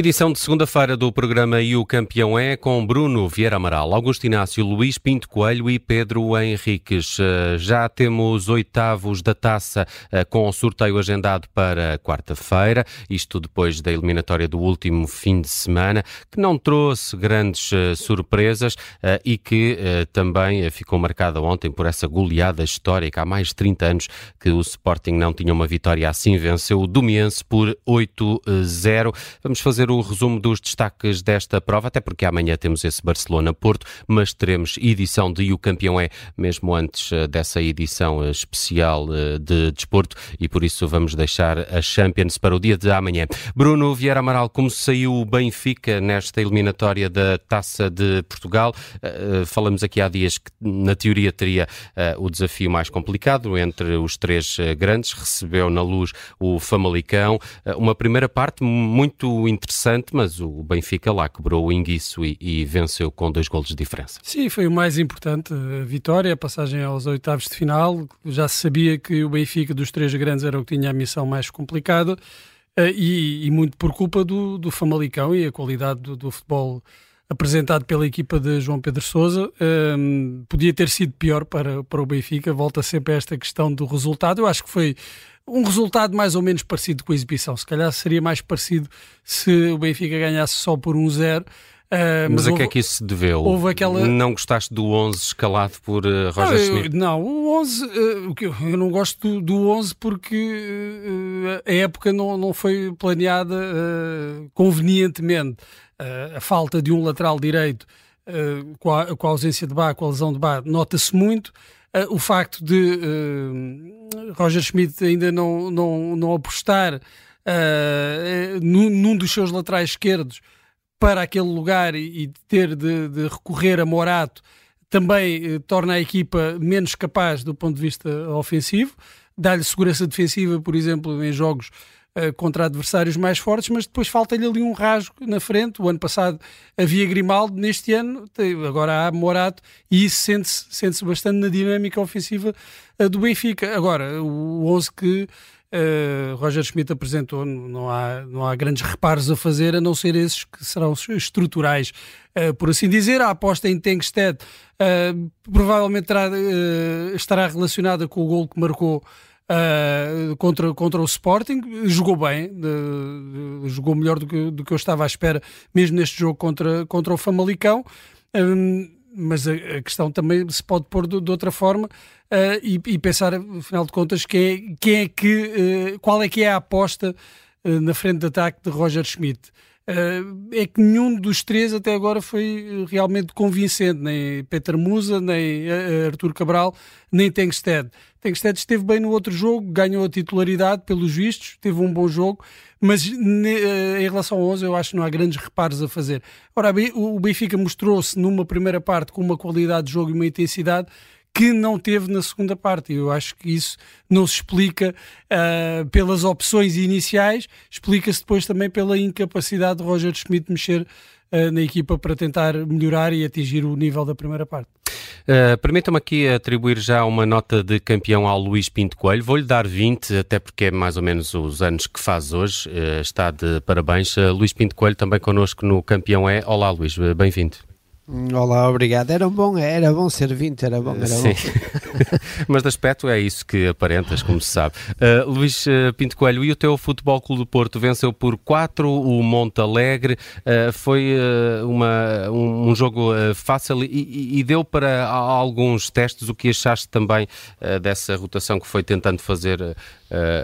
Edição de segunda-feira do programa E o Campeão é com Bruno Vieira Amaral, Augusto Inácio, Luís Pinto Coelho e Pedro Henriques. Eh, já temos oitavos da taça eh, com o sorteio agendado para quarta-feira, isto depois da eliminatória do último fim de semana, que não trouxe grandes eh, surpresas e que também ficou marcada ontem por essa goleada histórica. Há mais de 30 anos que o Sporting não tinha uma vitória assim, venceu o Domiense por 8-0. Vamos fazer o resumo dos destaques desta prova, até porque amanhã temos esse Barcelona-Porto, mas teremos edição de E o Campeão é mesmo antes eh, dessa edição eh, especial eh, de desporto e por isso vamos deixar a Champions para o dia de amanhã. Bruno Vieira Amaral, como saiu o Benfica nesta eliminatória da Taça de Portugal? Falamos aqui há dias que na teoria teria o desafio mais complicado entre os três grandes, recebeu na luz o Famalicão, uma primeira parte muito interessante interessante, mas o Benfica lá quebrou o inguiço e, e, venceu com dois golos de diferença. Sim, foi o mais importante, a vitória, a passagem aos oitavos de final. Já se sabia que o Benfica dos três grandes era o que tinha a missão mais complicada eh, e, e muito por culpa do, do Famalicão e a qualidade do, do futebol apresentado pela equipa de João Pedro Sousa. Um, ehm, podia ter sido pior para, para o Benfica, volta sempre a esta questão do resultado. Eu acho que foi um resultado mais ou menos parecido com a exibição. Se calhar seria mais parecido se o Benfica ganhasse só por 1-0. Uh, mas, mas a que é que isso se deveu? Houve aquela... Não gostaste do 11 escalado por uh, Roger não, Schmidt? Não, o 11, uh, eu não gosto do, do 11 porque uh, a época não, não foi planeada convenientemente. A falta de um lateral direito com a, com, a, ausência de Bá, com a lesão de Bá, nota-se muito. o facto de Roger Schmidt ainda não, não, não apostar uh, num, num, dos seus laterais esquerdos para aquele lugar e, e ter de, de, recorrer a Morato também uh, torna a equipa menos capaz do ponto de vista ofensivo, dá-lhe segurança defensiva, por exemplo, em jogos uh, contra adversários mais fortes, mas depois falta-lhe ali um rasgo na frente. O ano passado havia Grimaldo, neste ano agora há Morato e isso sente-se sente bastante na dinâmica ofensiva do Benfica. Agora, o 11 que uh, Roger Schmidt apresentou, não há, não há grandes reparos a fazer, a não ser esses que serão estruturais. Uh, por assim dizer, a aposta em Tenkstead uh, provavelmente terá, estará relacionada com o gol que marcou Uh, contra, contra o Sporting, jogou bem, de, de, jogou melhor do que, do que eu estava à espera, mesmo neste jogo contra, contra o Famalicão. Mas a, a, questão também se pode pôr de, de outra forma uh, e, e, pensar, afinal de contas, quem quem é que, uh, qual é que é a aposta na frente de ataque de Roger Schmidt. É que nenhum dos três até agora foi realmente convincente, nem Peter Musa, nem Artur Cabral, nem Tengsted. Tengsted esteve bem no outro jogo, ganhou a titularidade pelos vistos, teve um bom jogo, mas em relação ao 11 eu acho que não há grandes reparos a fazer. Ora, o Benfica mostrou-se numa primeira parte com uma qualidade de jogo e uma intensidade que não teve na segunda parte. Eu acho que isso não se explica uh, pelas opções iniciais, explica-se depois também pela incapacidade de Roger Schmidt mexer uh, na equipa para tentar melhorar e atingir o nível da primeira parte. Uh, Permita-me aqui atribuir já uma nota de campeão ao Luís Pinto Coelho. Vou-lhe dar 20, até porque é mais ou menos os anos que faz hoje. Uh, está de parabéns. Luís Pinto Coelho também connosco no Campeão é. Olá, Luís, bem-vindo. Olá, obrigado. Era bom, era bom ser 20, era bom, era Sim. bom. Mas de aspecto é isso que aparentas, como se sabe. Uh, Luís uh, Pinto Coelho, e o teu Futebol Clube do Porto venceu por 4 o Monte Alegre. Uh, foi uma, um, um jogo fácil e, e, deu para alguns testes o que achaste também dessa rotação que foi tentando fazer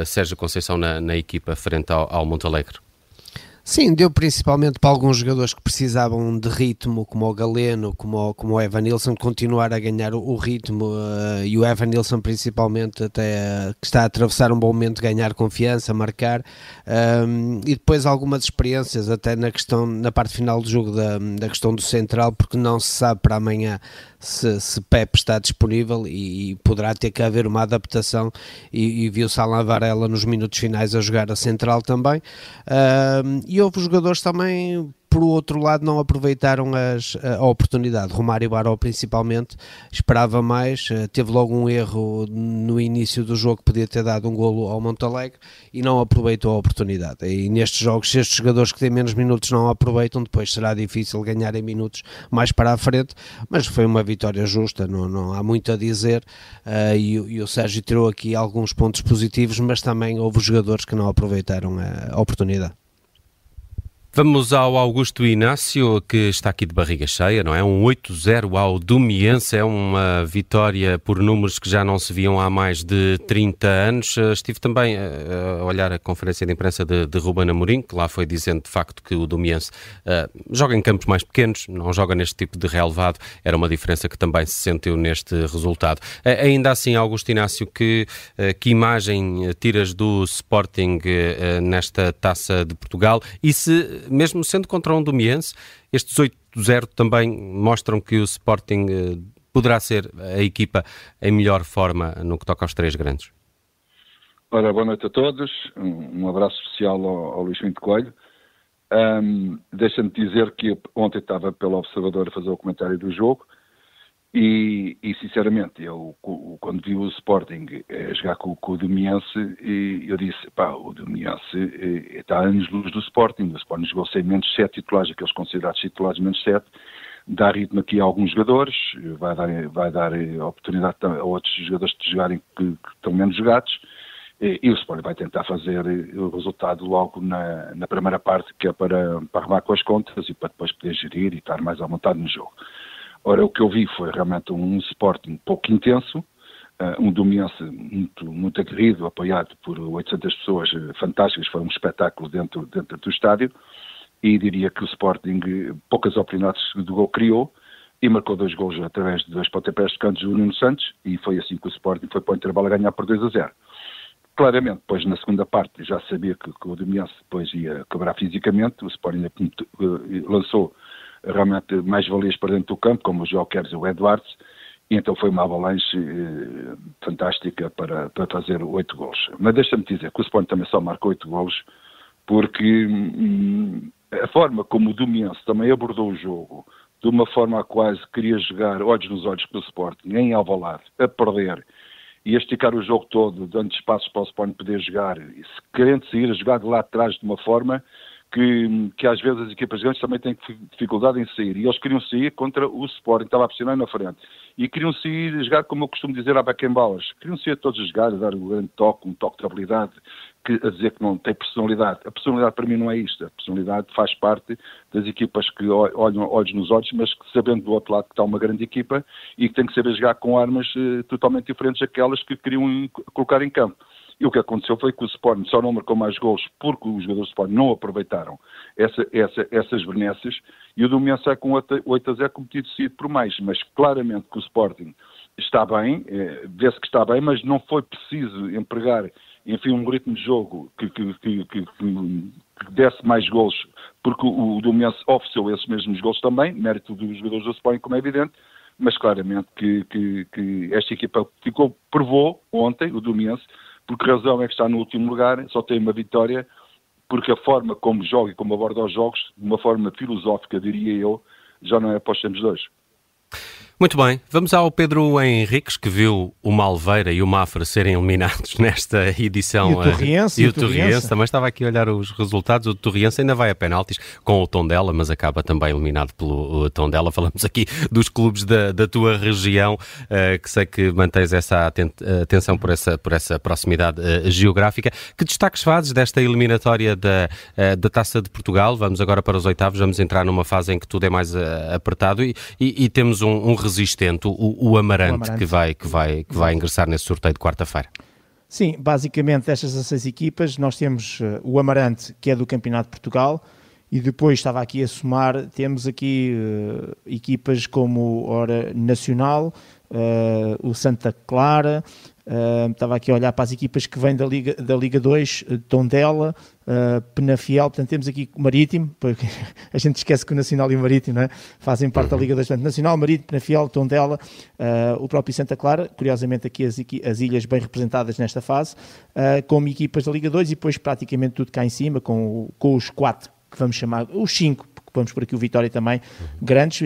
a Sérgio Conceição na, na equipa frente ao, ao Monte Alegre. Sim, deu principalmente para alguns jogadores que precisavam de ritmo, como o Galeno, como o, como o Evan Nilsson, continuar a ganhar o, o ritmo uh, e o Evan Nilsson principalmente até uh, que está a atravessar um bom momento, ganhar confiança, marcar um, e depois algumas experiências até na questão, na parte final do jogo da, da questão do central, porque não se sabe para amanhã se, se Pep está disponível e, e, poderá ter que haver uma adaptação e, e viu-se Alain Varela nos minutos finais a jogar a central também. Uh, e houve jogadores também por outro lado não aproveitaram as, a oportunidade. Romário Baró principalmente esperava mais, uh, teve logo um erro no início do jogo podia ter dado um golo ao Montalegre e não aproveitou a oportunidade. E nestes jogos, se estes jogadores que têm menos minutos não aproveitam, depois será difícil ganharem minutos mais para a frente, mas foi uma vitória justa, não, não há muito a dizer uh, e, e o Sérgio tirou aqui alguns pontos positivos, mas também houve jogadores que não aproveitaram a oportunidade. Vamos ao Augusto Inácio, que está aqui de barriga cheia, não é? Um 8-0 ao Domiense, é uma vitória por números que já não se viam há mais de 30 anos. Eh, estive também a olhar a conferência de imprensa de, de Ruben Amorim, que lá foi dizendo de facto que o Domiense uh, joga em campos mais pequenos, não joga neste tipo de relevado. Era uma diferença que também se sentiu neste resultado. Uh, ainda assim, Augusto Inácio, que, uh, que imagem tiras do Sporting nesta taça de Portugal e se mesmo sendo contra um Domiense, estes 8-0 também mostram que o Sporting eh, poderá ser a equipa em melhor forma no que toca aos três grandes. Ora, boa noite a todos. Um abraço especial ao, ao Luís Pinto Coelho. Um, Deixa-me dizer que ontem estava pelo Observador a fazer o comentário do jogo e, e, sinceramente, eu quando vi o Sporting eh, jogar com, com o Domiense, eu disse, pá, o Domiense eh, está a anos-luz do Sporting, o Sporting jogou sem menos 7 titulares, aqueles considerados titulares menos 7, dá ritmo aqui a alguns jogadores, vai dar, vai dar eh, oportunidade a outros jogadores de jogarem que, que estão menos jogados, e, o Sporting vai tentar fazer o resultado logo na, na primeira parte, que é para, para arrumar com as contas e para depois poder gerir e estar mais à vontade no jogo. Ora, o que eu vi foi realmente um Sporting pouco intenso, uh, um Domiense muito, muito aguerrido, apoiado por 800 pessoas uh, fantásticas, foi um espetáculo dentro, dentro do estádio, e diria que o Sporting poucas oportunidades do gol criou, e marcou dois gols através de dois pontapés de cantos do Nuno Santos, e foi assim que o Sporting foi para o intervalo a ganhar por 2 a 0. Claramente, depois na segunda parte já sabia que, que o Domiense depois ia quebrar fisicamente, o Sporting lançou realmente mais valias para dentro do campo, como o Jokers e o Edwards, e então foi uma avalanche eh, fantástica para, para fazer oito gols. Mas deixa-me dizer que o Sporting também só marcou oito gols porque hum, a forma como o Domiense também abordou o jogo, de uma forma a quase queria jogar olhos nos olhos com o Sporting, em Alvalade, a perder, e a esticar o jogo todo, dando espaços para o Sporting poder jogar, e querendo sair a jogar de lá atrás de uma forma que, que às vezes as equipas grandes também têm dificuldade em sair. E eles queriam sair contra o Sporting, estava a pressionar na frente. E queriam sair jogar, como eu costumo dizer, a Beckenbauers. Queriam sair todos a jogar, a dar um grande toque, um toque de habilidade, que, a dizer que não tem personalidade. A personalidade para mim não é isto. A personalidade faz parte das equipas que olham olhos nos olhos, mas que sabendo do outro lado que está uma grande equipa e que tem que saber jogar com armas eh, totalmente diferentes daquelas que queriam colocar em campo. E o que aconteceu foi que o Sporting só não marcou mais gols porque os jogadores do Sporting não aproveitaram essa, essa, essas benesses e o Domiense sai com 8 a 0 cometido sido por mais. Mas claramente que o Sporting está bem, é, vê-se que está bem, mas não foi preciso empregar, enfim, um ritmo de jogo que, que, que, que desse mais gols, porque o, o Domiense ofereceu esses mesmos gols também, mérito dos jogadores do Sporting, como é evidente, mas claramente que, que, que esta equipa ficou, provou ontem, o Domiense, por que razão é que está no último lugar, só tem uma vitória, porque a forma como joga e como aborda os jogos, de uma forma filosófica, diria eu, já não é para os hoje. Muito bem, vamos ao Pedro Henriques, que viu o Malveira e o Mafra serem eliminados nesta edição. E o Torriense. E o Torriense. Também estava aqui a olhar os resultados. O Torriense ainda vai a penaltis com o Tondela, mas acaba também eliminado pelo Tondela. Falamos aqui dos clubes da, da tua região, uh, que sei que mantens essa atenção por essa, por essa proximidade uh, geográfica. Que destaques fazes desta eliminatória da, uh, da Taça de Portugal? Vamos agora para os oitavos, vamos entrar numa fase em que tudo é mais apertado e, e, e temos um, um resistente, o, o, Amarante, o Amarante, que, vai, que, vai, que vai ingressar nesse sorteio de quarta-feira. Sim, basicamente destas 16 equipas, nós temos uh, o Amarante, que é do Campeonato de Portugal, e depois estava aqui a somar, temos aqui uh, equipas como ora Nacional, uh, o Santa Clara, Uh, estava aqui a olhar para as equipas que vêm da Liga, da Liga 2, uh, Tondela, Penafiel, portanto temos aqui Marítimo, porque a gente esquece que o Nacional e o Marítimo é? fazem parte da uhum. Liga 2, portanto Nacional, Marítimo, Penafiel, Tondela, o próprio Santa Clara, curiosamente aqui as, as ilhas bem representadas nesta fase, como equipas da Liga 2 e depois praticamente tudo cá em cima, com, com os quatro que vamos chamar, os cinco, vamos por aqui o Vitória também, grandes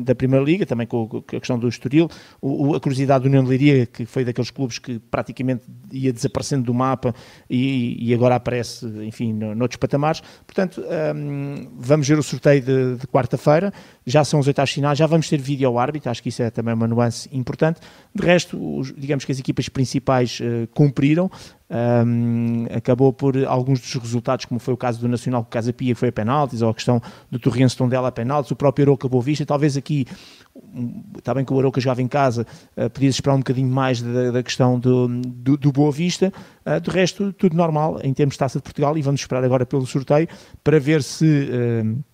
da Primeira Liga, também com, a questão do Estoril, o, a curiosidade do União de Leiria, que foi daqueles clubes que praticamente ia desaparecendo do mapa e, e agora aparece, enfim, noutros patamares. Portanto, um, vamos ver o sorteio de, de quarta-feira, já são os oitavos finais, já vamos ter vídeo ao árbitro, acho que isso é também uma nuance importante. De resto, os, digamos que as equipas principais uh, cumpriram, um, acabou por alguns dos resultados, como foi o caso do Nacional com Casa Pia, foi a penaltis, ou a questão do Torrense Tondela a penaltis, o próprio Aroca Boa Vista, talvez aqui, está bem que o Aroca jogava em casa, uh, podia esperar um bocadinho mais da, da questão do, do, do, Boa Vista, uh, de resto, tudo normal em termos de Taça de Portugal, e vamos esperar agora pelo sorteio para ver se... Uh,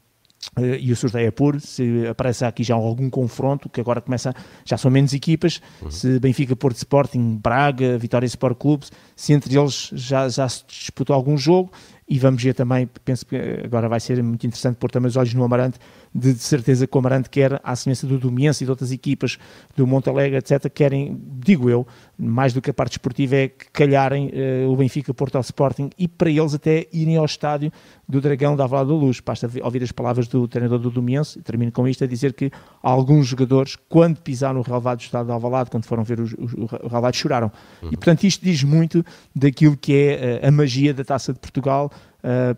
e o sorteio é puro, se aparece aqui já algum confronto, que agora começa, já são menos equipas, uhum. se Benfica, Porto Sporting, Braga, Vitória Sport Clubes, se entre eles já, já se disputou algum jogo, e vamos ver também, penso que agora vai ser muito interessante pôr também os olhos no Amarante, de, de certeza que o Amarante quer, à semelhança do Domiense e de outras equipas do Montalegre, etc., querem, digo eu, mais do que a parte esportiva, é que calharem uh, o Benfica, Porto ao Sporting e para eles até irem ao estádio do Dragão da Avalada da Luz. Basta ouvir as palavras do treinador do Domiense, e termino com isto, a dizer que alguns jogadores, quando pisaram o relevado do estado de Alvalade, quando foram ver o, o, o relevado, choraram. Uhum. E, portanto, isto diz muito daquilo que é uh, a magia da Taça de Portugal,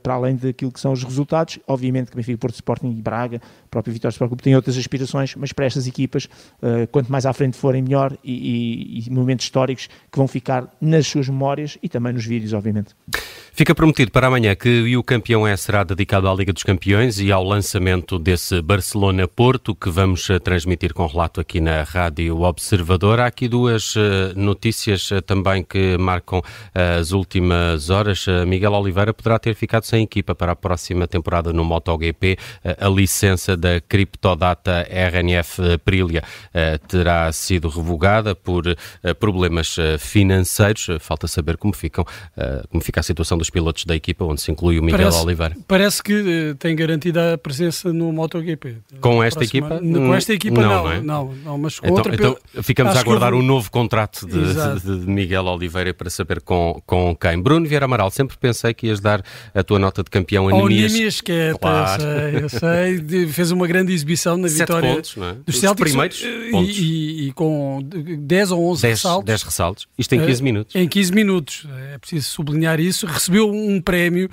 para além daquilo que são os resultados. Obviamente que Benfica, Porto Sporting e Braga, próprio Vitória Sport Clube, têm outras aspirações, mas para estas equipas, uh, quanto mais à frente forem, melhor e, e, e momentos históricos que vão ficar nas suas memórias e também nos vídeos, obviamente. Fica prometido para amanhã que o Campeão é será dedicado à Liga dos Campeões e ao lançamento desse Barcelona-Porto, que vamos eh, transmitir com relato aqui na Rádio Observador. Há aqui duas uh, notícias também que marcam as últimas horas. Miguel Oliveira poderá ter ficado sem equipa para a próxima temporada no MotoGP. a licença da criptodata RNF Aprilia terá sido revogada por problemas financeiros. Falta saber como, ficam, como fica a situação dos pilotos da equipa, onde se inclui o Miguel parece, Oliveira. Parece que tem garantida a presença no MotoGP. Com esta equipa? Com esta equipa não, não, é? não, não, mas com então, outra... Então ficamos a aguardar um novo contrato de, de, Miguel Oliveira para saber com, com quem. Bruno Vieira Amaral, sempre pensei que ias dar a tua nota de campeão a Nemias. Nemias, que é, claro. eu sei, eu sei, fez uma grande exibição na Sete vitória pontos, é? dos Celtics, primeiros eh. E, e, com 10 ou 11 10, ressaltos. 10 ressaltos. Isto em 15 uh, minutos. Em 15 minutos, é preciso sublinhar isso. Recebeu um prémio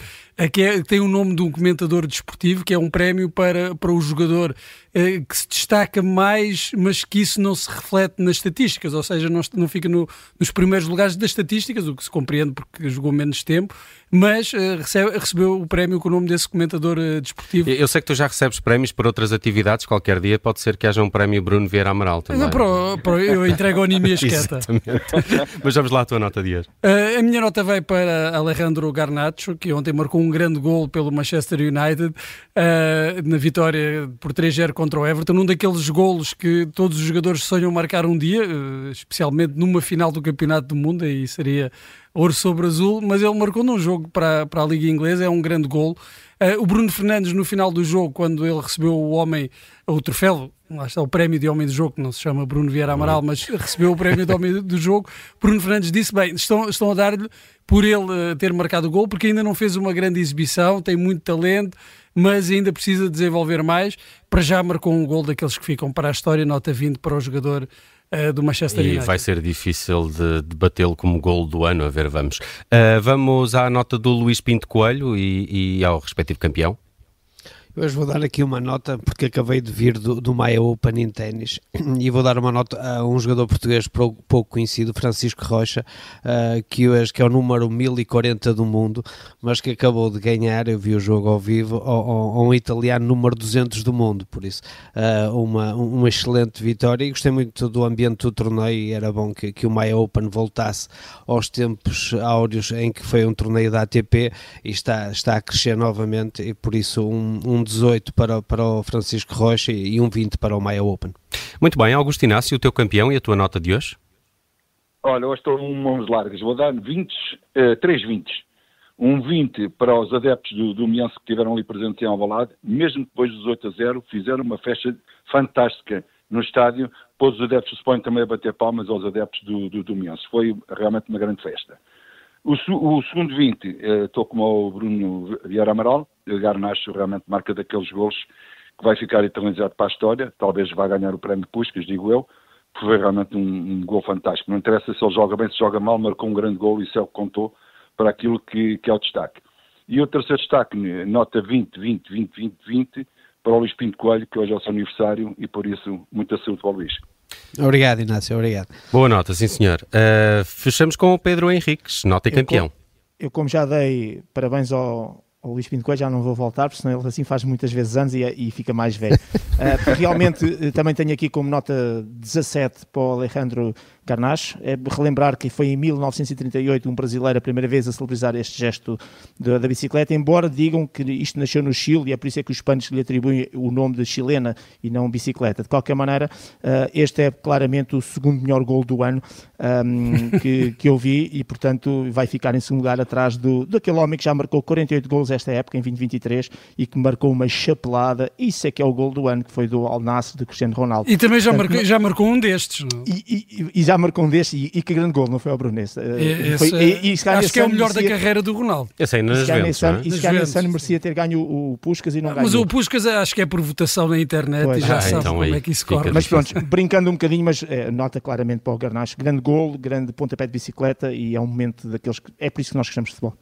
que é, tem o nome de um comentador desportivo, que é um prémio para, para o jogador eh, que se destaca mais, mas que isso não se reflete nas estatísticas, ou seja, não, não fica no, nos primeiros lugares das estatísticas, o que se compreende porque jogou menos tempo, mas uh, recebe, recebeu o prémio com o nome desse comentador uh, desportivo. Eu sei que tu já recebes prémios por outras atividades, qualquer dia pode ser que haja um prémio Bruno Vieira Amaral também. Não, pro, pro, eu entrego a Nimia Esqueta. mas vamos lá à tua nota de hoje. Uh, a minha nota vai para Alejandro Garnacho, que ontem marcou um grande gol pelo Manchester United na vitória por 3-0 contra o Everton, um daqueles golos que todos os jogadores sonham marcar um dia, eh, especialmente numa final do Campeonato do Mundo, e seria ouro sobre azul, mas ele marcou num jogo para, para a Liga Inglesa, é um grande golo. Uh, o Bruno Fernandes, no final do jogo, quando ele recebeu o homem, o troféu, lá está o prémio de homem do jogo, que não se chama Bruno Vieira Amaral, mas recebeu o prémio de homem do jogo, Bruno Fernandes disse, bem, estão, estão a dar-lhe por ele uh, ter marcado o gol, porque ainda não fez uma grande exibição, tem muito talento, mas ainda precisa desenvolver mais. Para já marcou um gol daqueles que ficam para a história, nota 20 para o jogador uh, do Manchester e United. E vai ser difícil de, de batê-lo como gol do ano, a ver, vamos. Uh, vamos à nota do Luís Pinto Coelho e, e ao respectivo campeão. Hoje vou dar aqui uma nota, porque acabei de vir do, do Maia Open em ténis, e vou dar uma nota a um jogador português pouco, conhecido, Francisco Rocha, uh, que hoje que é o número 1040 do mundo, mas que acabou de ganhar, eu vi o jogo ao vivo, ao, um italiano número 200 do mundo, por isso uh, uma, uma excelente vitória, e gostei muito do ambiente do torneio, e era bom que, que o Maia Open voltasse aos tempos áureos em que foi um torneio da ATP, e está, está a crescer novamente, e por isso um, um 18 para, para o Francisco Rocha e um 20 para o Maia Open. Muito bem, Augusto Inácio, o teu campeão e a tua nota de hoje? Olha, hoje estou em mãos largas, vou dar 20, uh, 3 20. Um 20 para os adeptos do, do Mianço que estiveram ali presentes em Alvalade, mesmo depois dos 8 a 0, fizeram uma festa fantástica no estádio, pôs os adeptos do Sporting também a bater palmas aos adeptos do, do, do Foi realmente uma grande festa. O, o segundo 20, eh, estou como o Bruno Vieira Amaral, o Garnacho realmente marca daqueles gols que vai ficar eternizado para a história, talvez vá ganhar o prémio Puskas, digo eu, foi realmente um, um gol fantástico. Não interessa se ele joga bem, se joga mal, marcou um grande gol e isso é o que contou para aquilo que, que é o destaque. E o terceiro destaque, nota 20, 20, 20, 20, 20, para o Luís Pinto Coelho, que hoje é o seu aniversário e por isso muita saúde para o Luís. Obrigado, Inácio, obrigado. Boa nota, sim senhor. Uh, fechamos com o Pedro Henriques, nota e campeão. Eu, eu, como já dei parabéns ao, ao Luís Pinto Coelho já não vou voltar, porque senão ele assim faz muitas vezes anos e, e fica mais velho. Uh, realmente, eh, também tenho aqui como nota 17 para o Alejandro Carnacho. É relembrar que foi em 1938 um brasileiro a primeira vez a celebrizar este gesto da, da, bicicleta, embora digam que isto nasceu no Chile e é por isso é que os espanhóis lhe atribuem o nome de chilena e não bicicleta. De qualquer maneira, uh, este é claramente o segundo melhor gol do ano um, que, que eu vi e, portanto, vai ficar em segundo lugar atrás do, daquele homem que já marcou 48 gols esta época, em 2023, e que marcou uma chapelada. Isso é que é o gol do ano, que foi do Al Nassr de Cristiano Ronaldo. E também já, marcou, já marcou um destes. E, e, e, já marcou um destes, e, e que grande gol, não foi ao Brunês? Eh, foi, e, acho que é o melhor merecia, da carreira do Ronaldo. Esse aí nas Juventus, ano, E se calhar nesse ano merecia ter ganho o, o Puskas e não ganhou. Mas o Puskas acho que é por votação na internet pois. e já ah, sabe então como é que isso corre. Mas pronto, brincando um bocadinho, mas é, nota claramente para o Garnacho, grande gol, grande pontapé de bicicleta e é um momento daqueles que é por isso que nós gostamos de futebol.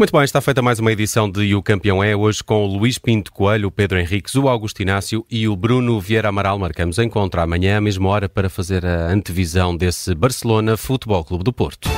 Muito bem, está feita mais uma edição de O Campeão é, hoje com o Luís Pinto Coelho, o Pedro Henriques, o Augusto Inácio e o Bruno Vieira Amaral. Marcamos encontro amanhã à mesma hora para fazer a antevisão desse Barcelona Futebol Clube do Porto.